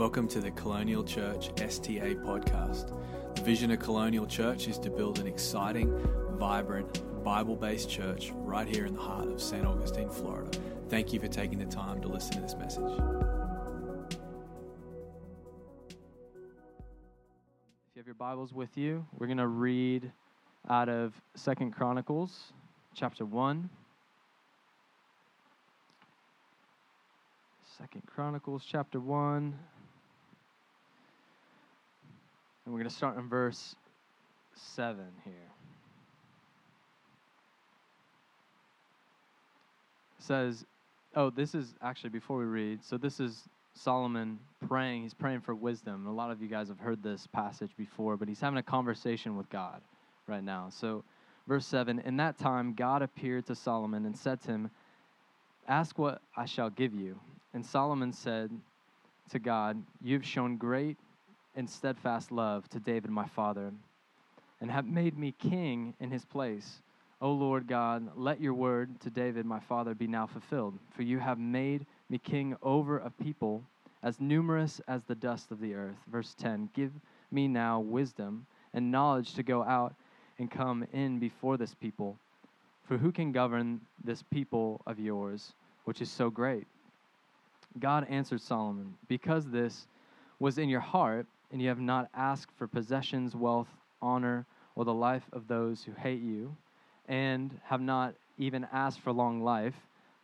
Welcome to the Colonial Church STA podcast. The vision of Colonial Church is to build an exciting, vibrant, Bible based church right here in the heart of St. Augustine, Florida. Thank you for taking the time to listen to this message. If you have your Bibles with you, we're going to read out of Second Chronicles chapter 1. Second Chronicles chapter 1. And we're going to start in verse 7 here. It says, oh, this is actually before we read. So this is Solomon praying. He's praying for wisdom. A lot of you guys have heard this passage before, but he's having a conversation with God right now. So, verse 7 In that time, God appeared to Solomon and said to him, Ask what I shall give you. And Solomon said to God, You've shown great and steadfast love to David my father, and have made me king in his place. O Lord God, let your word to David my father be now fulfilled, for you have made me king over a people as numerous as the dust of the earth. Verse 10 Give me now wisdom and knowledge to go out and come in before this people. For who can govern this people of yours, which is so great? God answered Solomon, Because this was in your heart, and you have not asked for possessions, wealth, honor, or the life of those who hate you, and have not even asked for long life,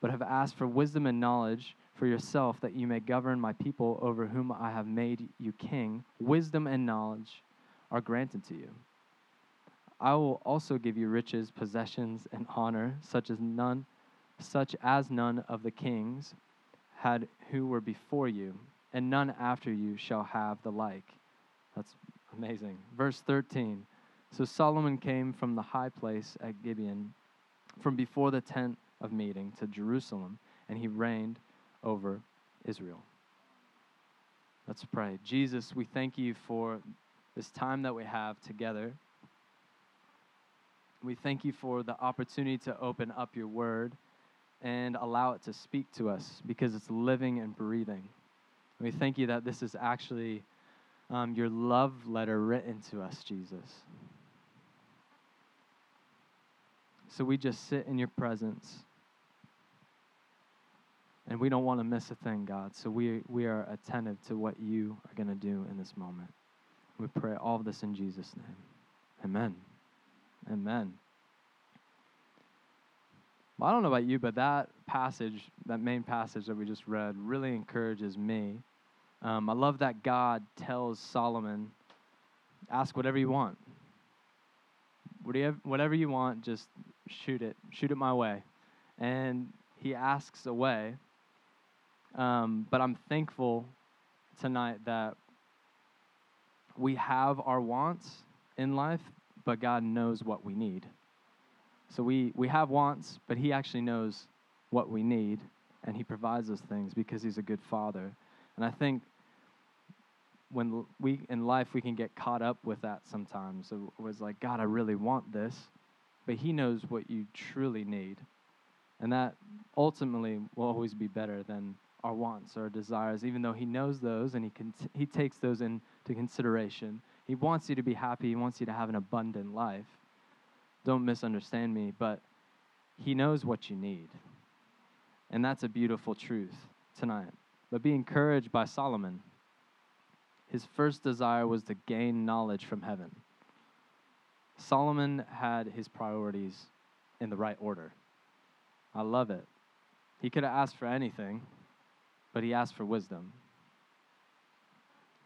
but have asked for wisdom and knowledge for yourself, that you may govern my people over whom I have made you king, wisdom and knowledge are granted to you. I will also give you riches, possessions, and honor, such as none, such as none of the kings had who were before you, and none after you shall have the like. That's amazing. Verse 13. So Solomon came from the high place at Gibeon, from before the tent of meeting to Jerusalem, and he reigned over Israel. Let's pray. Jesus, we thank you for this time that we have together. We thank you for the opportunity to open up your word and allow it to speak to us because it's living and breathing. We thank you that this is actually um, your love letter written to us, Jesus. So we just sit in your presence. And we don't want to miss a thing, God. So we, we are attentive to what you are going to do in this moment. We pray all of this in Jesus' name. Amen. Amen. Well, I don't know about you, but that passage, that main passage that we just read, really encourages me. Um, I love that God tells Solomon, ask whatever you want. Whatever, you want, just shoot it. Shoot it my way. And he asks away. Um, but I'm thankful tonight that we have our wants in life, but God knows what we need. So we, we have wants, but He actually knows what we need, and He provides those things because He's a good Father. And I think when we in life we can get caught up with that sometimes. It was like, God, I really want this, but He knows what you truly need, and that ultimately will always be better than our wants or our desires. Even though He knows those and He can He takes those into consideration. He wants you to be happy. He wants you to have an abundant life. Don't misunderstand me, but He knows what you need. And that's a beautiful truth tonight. But be encouraged by Solomon. His first desire was to gain knowledge from heaven. Solomon had his priorities in the right order. I love it. He could have asked for anything, but he asked for wisdom.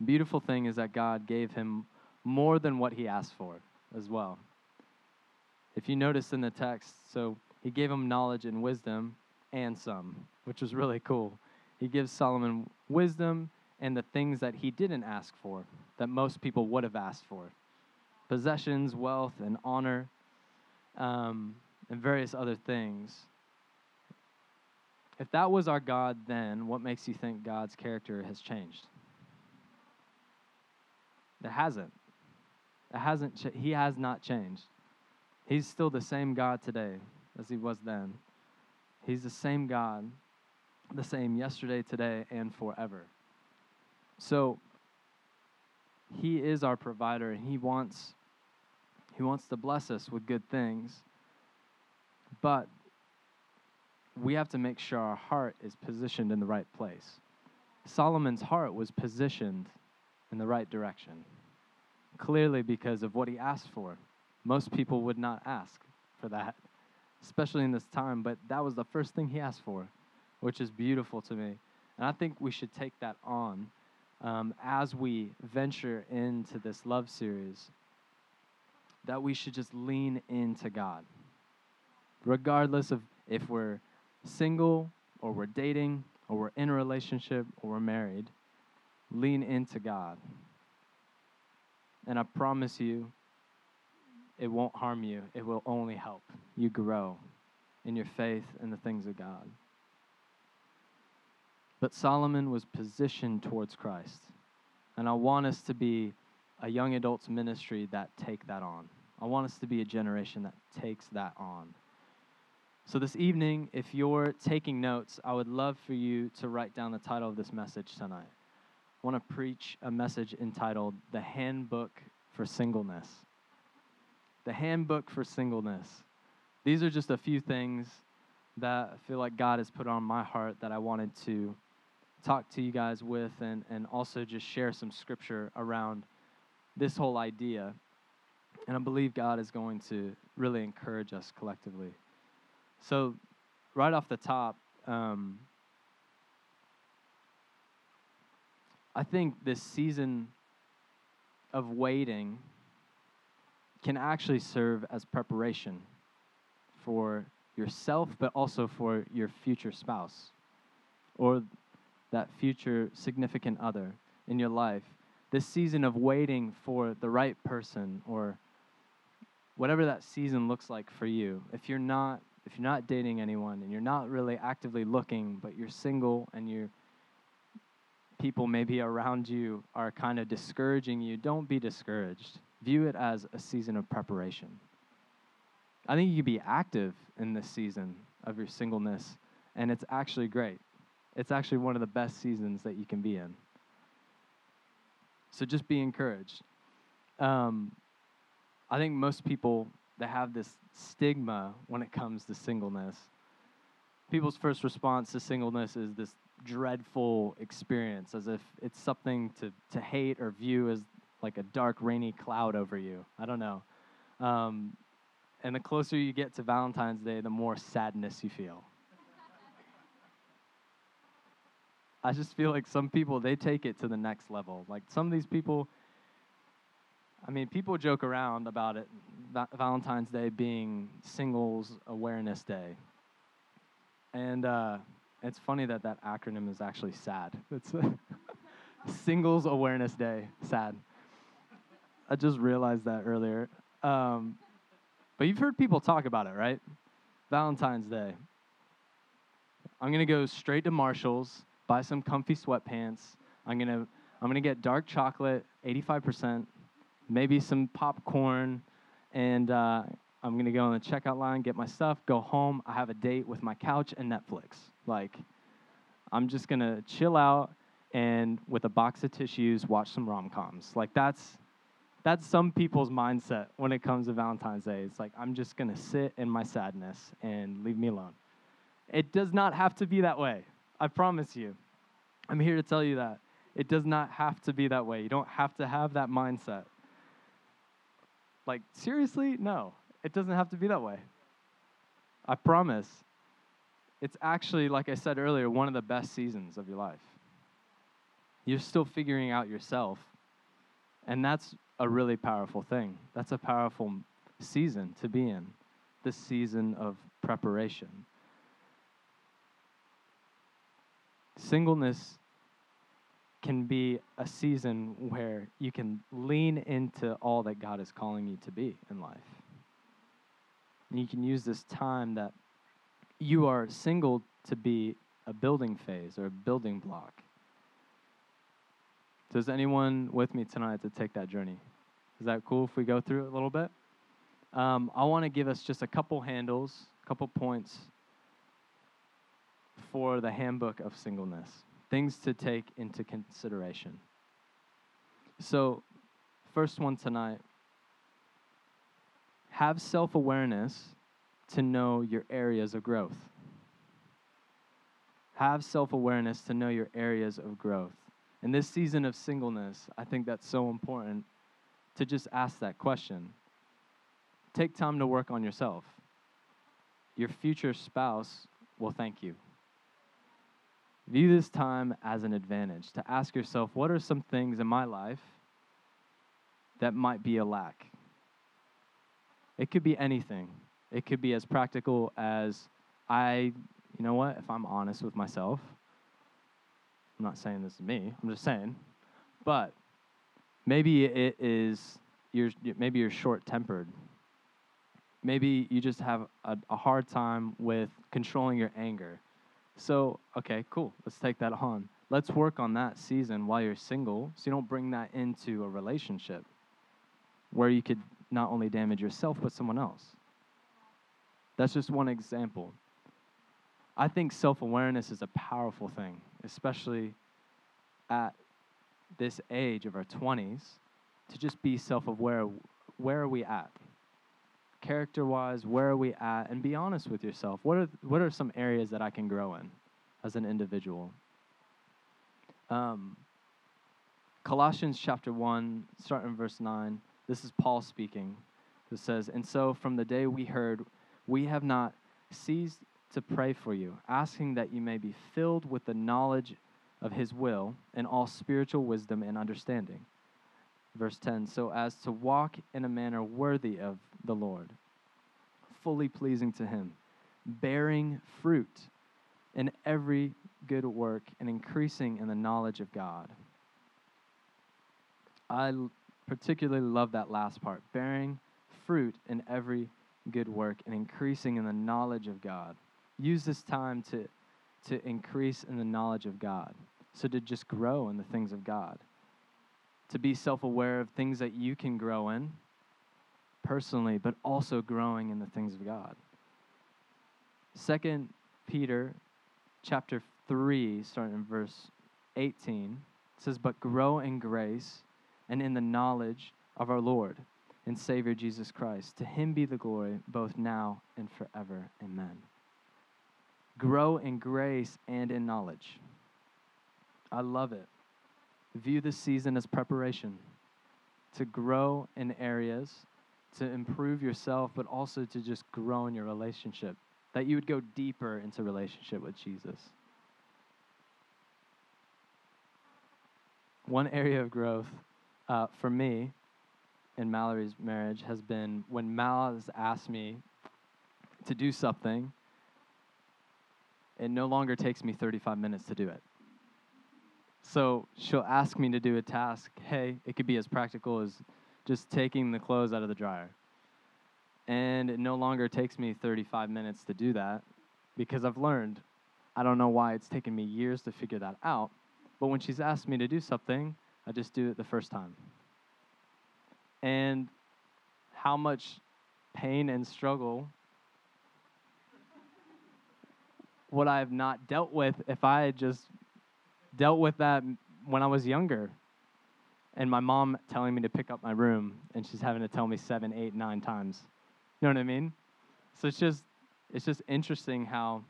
Beautiful thing is that God gave him more than what he asked for as well. If you notice in the text, so he gave him knowledge and wisdom and some, which was really cool. He gives Solomon wisdom and the things that he didn't ask for, that most people would have asked for possessions, wealth, and honor, um, and various other things. If that was our God then, what makes you think God's character has changed? It hasn't. It hasn't. He has not changed. He's still the same God today as he was then. He's the same God, the same yesterday, today, and forever. So he is our provider and he wants he wants to bless us with good things. But we have to make sure our heart is positioned in the right place. Solomon's heart was positioned in the right direction. Clearly because of what he asked for. Most people would not ask for that, especially in this time, but that was the first thing he asked for, which is beautiful to me. And I think we should take that on um, as we venture into this love series, that we should just lean into God. Regardless of if we're single or we're dating or we're in a relationship or we're married, lean into God. And I promise you, it won't harm you. It will only help you grow in your faith and the things of God. But Solomon was positioned towards Christ. And I want us to be a young adults ministry that take that on. I want us to be a generation that takes that on. So, this evening, if you're taking notes, I would love for you to write down the title of this message tonight. I want to preach a message entitled The Handbook for Singleness. The Handbook for Singleness. These are just a few things that I feel like God has put on my heart that I wanted to talk to you guys with and, and also just share some scripture around this whole idea. And I believe God is going to really encourage us collectively. So, right off the top, um, I think this season of waiting can actually serve as preparation for yourself, but also for your future spouse or that future significant other in your life. This season of waiting for the right person or whatever that season looks like for you. If you're not if you're not dating anyone and you're not really actively looking, but you're single and you people maybe around you are kind of discouraging you, don't be discouraged. View it as a season of preparation. I think you can be active in this season of your singleness, and it's actually great. It's actually one of the best seasons that you can be in. So just be encouraged. Um, I think most people that have this stigma when it comes to singleness, people's first response to singleness is this dreadful experience, as if it's something to, to hate or view as like a dark, rainy cloud over you. I don't know. Um, and the closer you get to Valentine's Day, the more sadness you feel. I just feel like some people they take it to the next level. Like some of these people I mean, people joke around about it Valentine's Day being Singles Awareness Day. And uh, it's funny that that acronym is actually SAD. It's Singles Awareness Day, SAD. I just realized that earlier. Um, but you've heard people talk about it, right? Valentine's Day. I'm to go straight to Marshall's buy some comfy sweatpants. I'm gonna I'm gonna get dark chocolate, 85%, maybe some popcorn, and uh, I'm gonna go on the checkout line, get my stuff, go home. I have a date with my couch and Netflix. Like, I'm just gonna chill out and with a box of tissues watch some rom coms. Like that's that's some people's mindset when it comes to Valentine's Day. It's like I'm just gonna sit in my sadness and leave me alone. It does not have to be that way. I promise you. I'm here to tell you that. It does not have to be that way. You don't have to have that mindset. Like, seriously? No, it doesn't have to be that way. I promise. It's actually, like I said earlier, one of the best seasons of your life. You're still figuring out yourself. And that's a really powerful thing. That's a powerful season to be in, this season of preparation. Singleness can be a season where you can lean into all that God is calling you to be in life. And you can use this time that you are single to be a building phase or a building block. Does anyone with me tonight to take that journey? Is that cool if we go through it a little bit? Um, I want to give us just a couple handles, a couple points for the handbook of singleness, things to take into consideration. So, first one tonight have self awareness to know your areas of growth. Have self awareness to know your areas of growth. In this season of singleness, I think that's so important to just ask that question. Take time to work on yourself. Your future spouse will thank you. View this time as an advantage to ask yourself what are some things in my life that might be a lack? It could be anything. It could be as practical as I, you know what, if I'm honest with myself, I'm not saying this is me, I'm just saying, but maybe it is you're maybe you're short-tempered. Maybe you just have a, a hard time with controlling your anger. So, okay, cool. Let's take that on. Let's work on that season while you're single so you don't bring that into a relationship where you could not only damage yourself but someone else. That's just one example. I think self awareness is a powerful thing, especially at this age of our 20s, to just be self aware. Where are we at? Character wise, where are we at? And be honest with yourself. What are, what are some areas that I can grow in as an individual? Um, Colossians chapter 1, starting verse 9. This is Paul speaking. who says, And so from the day we heard, we have not ceased to pray for you, asking that you may be filled with the knowledge of his will and all spiritual wisdom and understanding. Verse 10 So as to walk in a manner worthy of the Lord, fully pleasing to him, bearing fruit in every good work and increasing in the knowledge of God. I particularly love that last part bearing fruit in every good work and increasing in the knowledge of God. Use this time to, to increase in the knowledge of God. So to just grow in the things of God. To be self aware of things that you can grow in personally, but also growing in the things of God. Second Peter chapter 3, starting in verse 18, says, But grow in grace and in the knowledge of our Lord and Savior Jesus Christ. To him be the glory both now and forever. Amen. Grow in grace and in knowledge. I love it. View this season as preparation to grow in areas, to improve yourself, but also to just grow in your relationship. That you would go deeper into relationship with Jesus. One area of growth uh, for me in Mallory's marriage has been when Mal has asked me to do something, it no longer takes me 35 minutes to do it. So she'll ask me to do a task. Hey, it could be as practical as just taking the clothes out of the dryer. And it no longer takes me 35 minutes to do that because I've learned. I don't know why it's taken me years to figure that out. But when she's asked me to do something, I just do it the first time. And how much pain and struggle would I have not dealt with if I had just dealt with that when I was younger? And my mom telling me to pick up my room, and she's having to tell me seven, eight, nine times. You know what I mean? So it's just it's just interesting how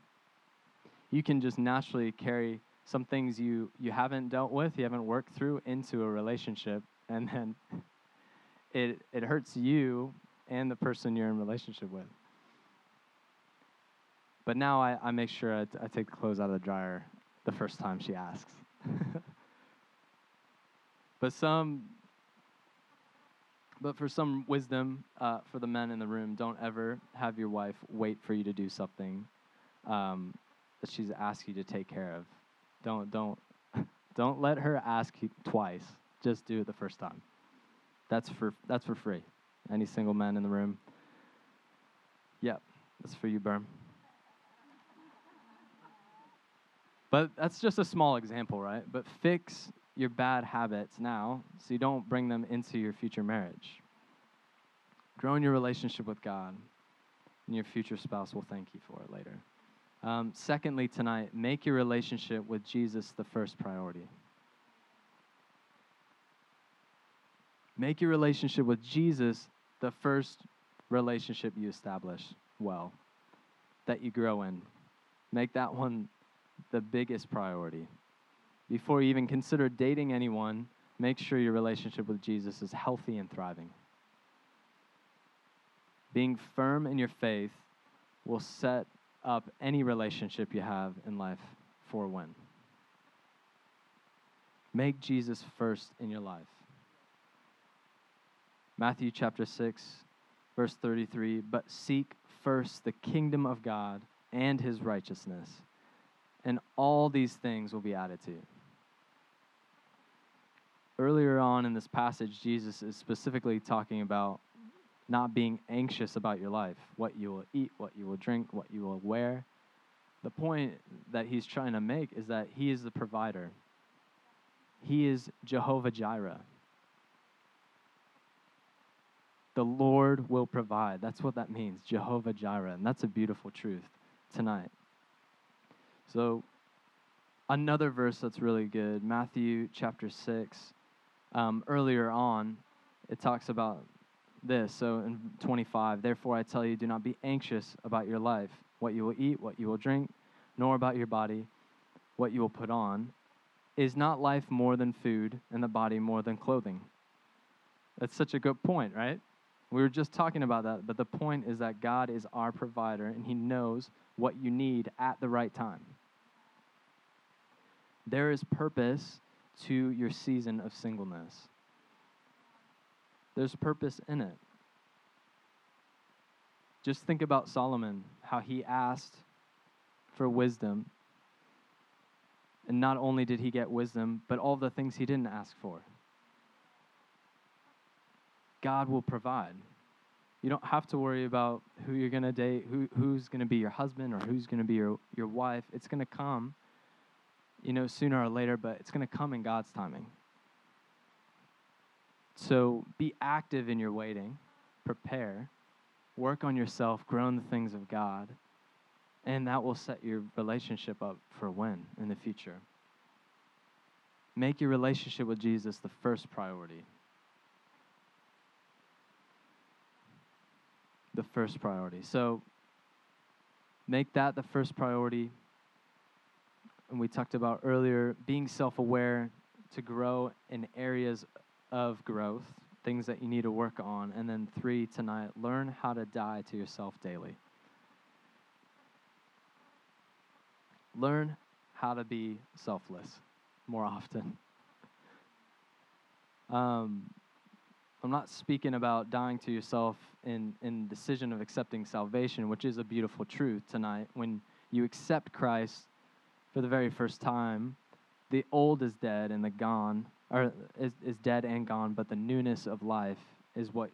you can just naturally carry some things you you haven't dealt with, you haven't worked through into a relationship, and then it it hurts you and the person you're in relationship with. But now I, I make sure I, t- I take the clothes out of the dryer the first time she asks. but some but for some wisdom uh, for the men in the room, don't ever have your wife wait for you to do something um, that she's asked you to take care of. Don't don't don't let her ask you twice. Just do it the first time. That's for that's for free. Any single man in the room? Yep, that's for you, Berm. But that's just a small example, right? But fix your bad habits now so you don't bring them into your future marriage. Grow in your relationship with God, and your future spouse will thank you for it later. Um, secondly, tonight, make your relationship with Jesus the first priority. Make your relationship with Jesus the first relationship you establish well, that you grow in. Make that one the biggest priority. Before you even consider dating anyone, make sure your relationship with Jesus is healthy and thriving. Being firm in your faith will set up any relationship you have in life for when. Make Jesus first in your life. Matthew chapter 6, verse 33 But seek first the kingdom of God and his righteousness, and all these things will be added to you. Earlier on in this passage, Jesus is specifically talking about not being anxious about your life, what you will eat, what you will drink, what you will wear. The point that he's trying to make is that he is the provider. He is Jehovah Jireh. The Lord will provide. That's what that means, Jehovah Jireh. And that's a beautiful truth tonight. So, another verse that's really good, Matthew chapter 6. Um, earlier on, it talks about this. So in 25, therefore I tell you, do not be anxious about your life, what you will eat, what you will drink, nor about your body, what you will put on. Is not life more than food, and the body more than clothing? That's such a good point, right? We were just talking about that, but the point is that God is our provider, and He knows what you need at the right time. There is purpose to your season of singleness. There's purpose in it. Just think about Solomon, how he asked for wisdom. And not only did he get wisdom, but all the things he didn't ask for. God will provide. You don't have to worry about who you're going to date, who, who's going to be your husband, or who's going to be your, your wife. It's going to come, you know, sooner or later, but it's going to come in God's timing. So be active in your waiting, prepare, work on yourself, grow in the things of God, and that will set your relationship up for when in the future. Make your relationship with Jesus the first priority. The first priority. So make that the first priority. And we talked about earlier being self aware to grow in areas of growth, things that you need to work on. And then three, tonight, learn how to die to yourself daily. Learn how to be selfless more often. Um, I'm not speaking about dying to yourself in, in decision of accepting salvation, which is a beautiful truth tonight. When you accept Christ for the very first time, the old is dead and the gone or is, is dead and gone, but the newness of life is what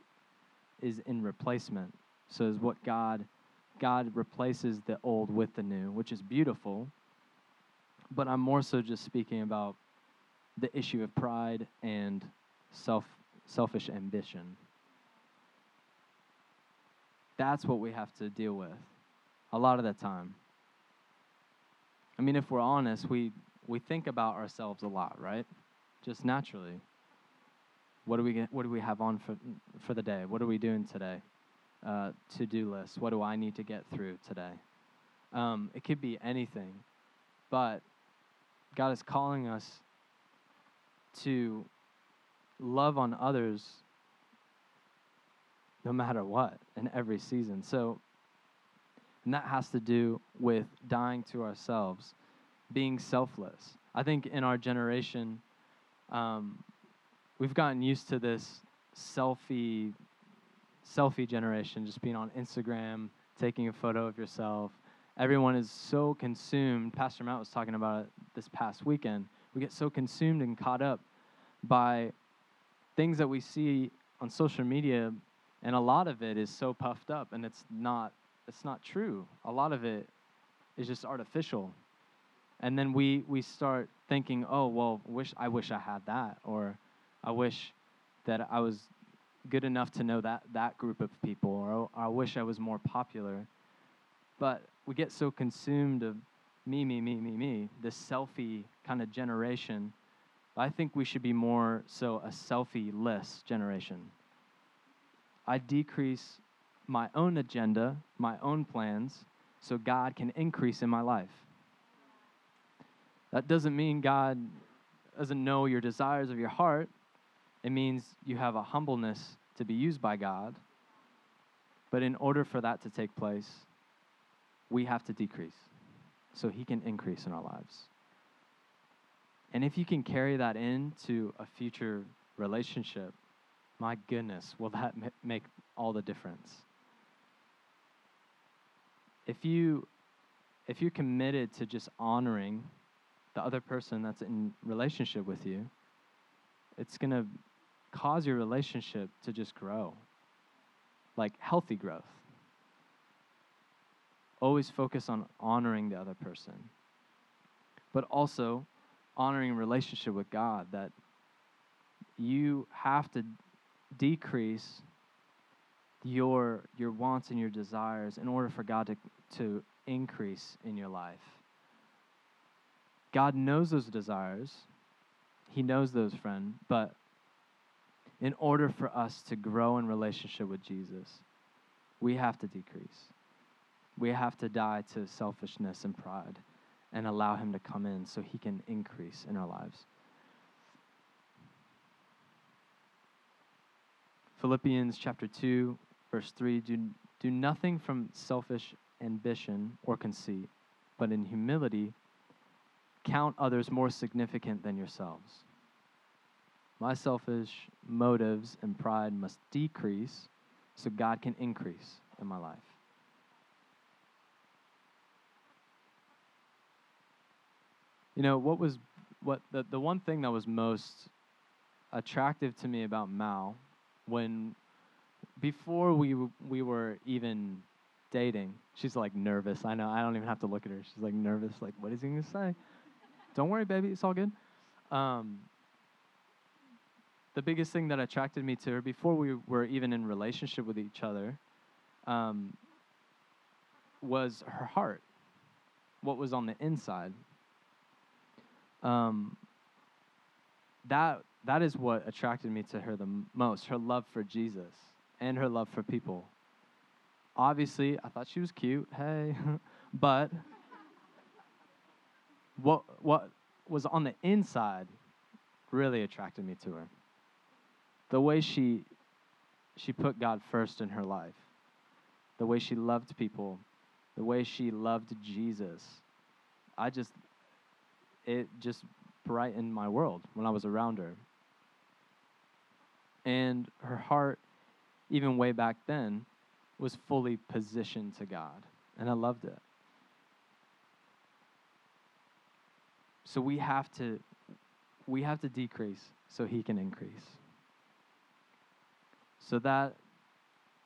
is in replacement. So is what God God replaces the old with the new, which is beautiful. But I'm more so just speaking about the issue of pride and self selfish ambition. That's what we have to deal with a lot of the time. I mean, if we're honest, we, we think about ourselves a lot, right? just naturally. What do we get, what do we have on for for the day? What are we doing today? Uh, to do list. What do I need to get through today? Um, it could be anything, but God is calling us to love on others no matter what in every season. So, and that has to do with dying to ourselves, being selfless. I think in our generation, um, we've gotten used to this selfie selfie generation, just being on Instagram, taking a photo of yourself. Everyone is so consumed. Pastor Matt was talking about it this past weekend. We get so consumed and caught up by things that we see on social media, and a lot of it is so puffed up, and it's not. It's not true. A lot of it is just artificial and then we we start thinking, oh well, wish I wish I had that, or I wish that I was good enough to know that that group of people, or, I wish I was more popular. But we get so consumed of me, me, me, me, me, this selfie kind of generation I think we should be more so a selfie less generation. I decrease my own agenda, my own plans, so God can increase in my life. That doesn't mean God doesn't know your desires of your heart. It means you have a humbleness to be used by God. But in order for that to take place, we have to decrease so He can increase in our lives. And if you can carry that into a future relationship, my goodness, will that make all the difference? If you if you're committed to just honoring the other person that's in relationship with you, it's going to cause your relationship to just grow. Like healthy growth. Always focus on honoring the other person. But also honoring relationship with God that you have to decrease your your wants and your desires in order for God to, to increase in your life. God knows those desires. He knows those, friend, but in order for us to grow in relationship with Jesus, we have to decrease. We have to die to selfishness and pride and allow Him to come in so He can increase in our lives. Philippians chapter 2, verse 3 do, do nothing from selfish ambition or conceit, but in humility count others more significant than yourselves. My selfish motives and pride must decrease so God can increase in my life. You know, what was what the, the one thing that was most attractive to me about Mal when before we we were even dating, she's like nervous. I know. I don't even have to look at her. She's like nervous. Like, what is he gonna say? don't worry, baby. It's all good. Um, the biggest thing that attracted me to her before we were even in relationship with each other um, was her heart. What was on the inside um, that that is what attracted me to her the m- most her love for jesus and her love for people obviously i thought she was cute. Hey. But what what was on the inside really attracted me to her. The way she she put god first in her life. The way she loved people. The way she loved jesus. I just it just brightened my world when I was around her. And her heart, even way back then, was fully positioned to God. And I loved it. So we have to we have to decrease so he can increase. So that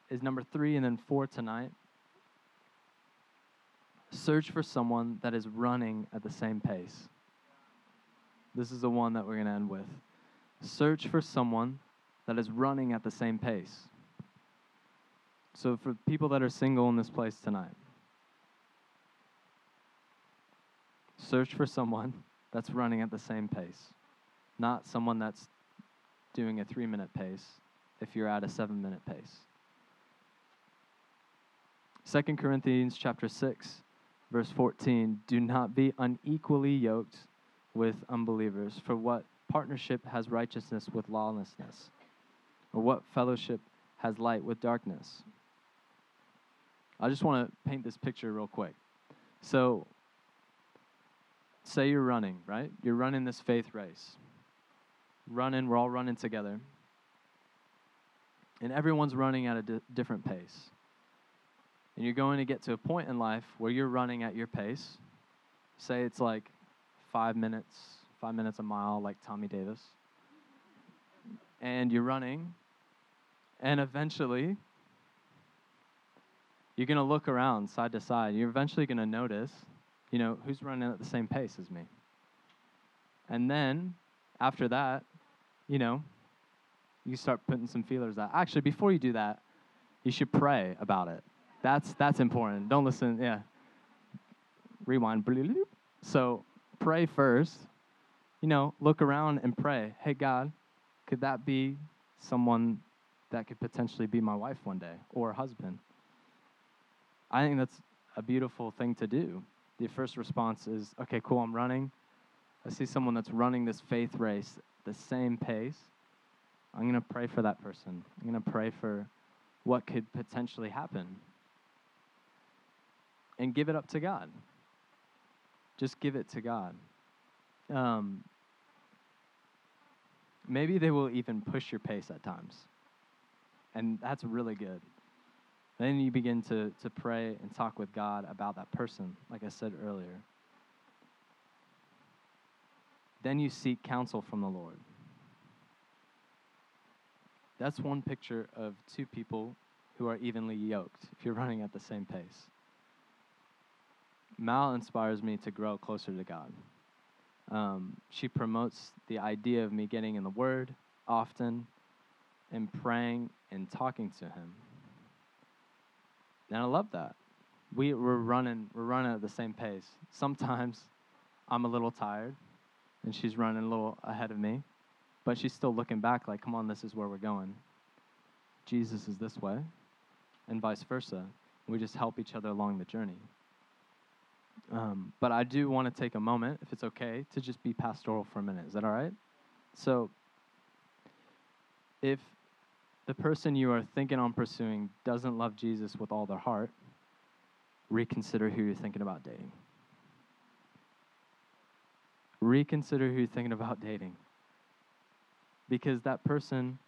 is number 3 and then 4 tonight. Search for someone that is running at the same pace. This is the one that we're going to end with. Search for someone that is running at the same pace. So, for people that are single in this place tonight, search for someone that's running at the same pace, not someone that's doing a three minute pace if you're at a seven minute pace. 2 Corinthians chapter 6 verse 14 do not be unequally yoked with unbelievers? For what partnership has righteousness with lawlessness? Or what fellowship has light with darkness? I just want to paint this picture real quick. So, say you're running, right? You're running this faith race. Running, we're all running together. And everyone's running at a di- different pace. And you're going to get to a point in life where you're running at your pace. Say it's like five minutes, five minutes a mile, like Tommy Davis. And you're running, and eventually, you're going to look around side to side. You're eventually going to notice, you know, who's running at the same pace as me. And then, after that, you know, you start putting some feelers out. Actually, before you do that, you should pray about it. That's that's important. Don't listen. Yeah. Rewind. So pray first you know, look around and pray, hey, God, could that be someone that could potentially be my wife one day or husband? I think that's a beautiful thing to do. The first response is, okay, cool, I'm running. I see someone that's running this faith race the same pace. I'm going to pray for that person. I'm going to pray for what could potentially happen. And give it up to God. Just give it to God. Um, maybe they will even push your pace at times. And that's really good. Then you begin to, to pray and talk with God about that person, like I said earlier. Then you seek counsel from the Lord. That's one picture of two people who are evenly yoked if you're running at the same pace. Mal inspires me to grow closer to God. Um, she promotes the idea of me getting in the Word often and praying and talking to Him. And I love that. We, we're running we're running at the same pace. Sometimes I'm a little tired and she's running a little ahead of me, but she's still looking back like, come on, this is where we're going. Jesus is this way, and vice versa. We just help each other along the journey. Um, but I do want to take a moment, if it's okay, to just be pastoral for a minute. Is that all right? So, if the person you are thinking on pursuing doesn't love Jesus with all their heart, reconsider who you're thinking about dating. Reconsider who you're thinking about dating. Because that person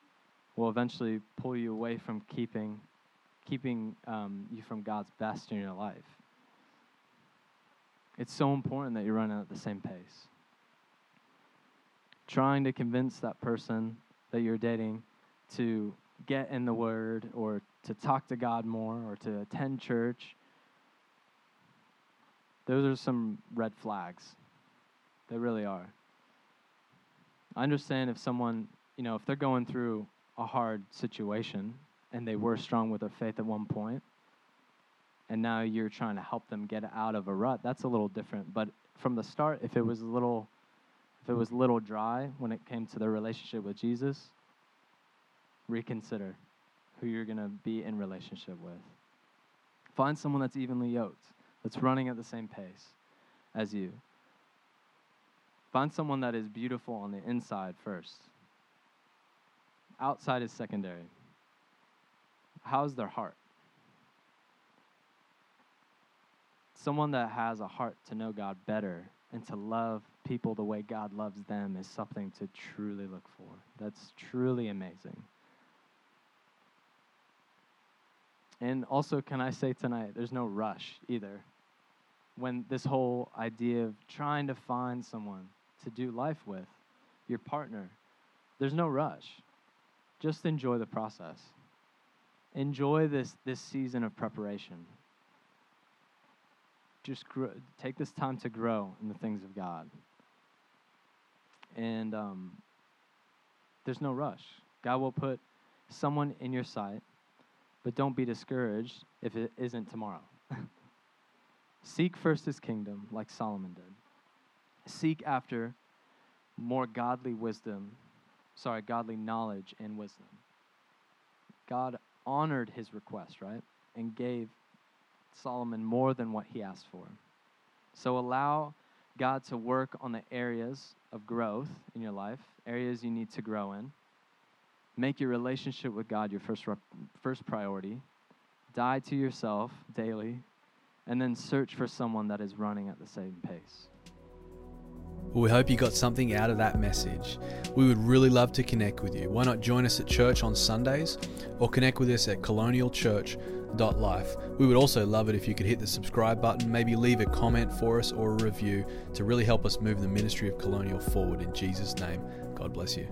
will eventually pull you away from keeping, keeping um, you from God's best in your life. It's so important that you're running at the same pace. Trying to convince that person that you're dating to get in the Word or to talk to God more or to attend church, those are some red flags. They really are. I understand if someone, you know, if they're going through a hard situation and they were strong with their faith at one point, and now you're trying to help them get out of a rut, that's a little different. But from the start, if it was a little if it was a little dry when it came to their relationship with Jesus, reconsider who you're going to be in relationship with. Find someone that's evenly yoked, that's running at the same pace as you. Find someone that is beautiful on the inside first. Outside is secondary. How's their heart? Someone that has a heart to know God better and to love people the way God loves them is something to truly look for. That's truly amazing. And also, can I say tonight, there's no rush either. When this whole idea of trying to find someone to do life with, your partner, there's no rush. Just enjoy the process. Enjoy this, this season of preparation. Just grow, take this time to grow in the things of God. And um, there's no rush. God will put someone in your sight but don't be discouraged if it isn't tomorrow. Seek first his kingdom, like Solomon did. Seek after more godly wisdom, sorry, godly knowledge and wisdom. God honored his request, right? And gave Solomon more than what he asked for. So allow God to work on the areas of growth in your life, areas you need to grow in Make your relationship with God your first, first priority. Die to yourself daily, and then search for someone that is running at the same pace. Well, we hope you got something out of that message. We would really love to connect with you. Why not join us at church on Sundays or connect with us at colonialchurch.life? We would also love it if you could hit the subscribe button, maybe leave a comment for us or a review to really help us move the ministry of Colonial forward in Jesus' name. God bless you.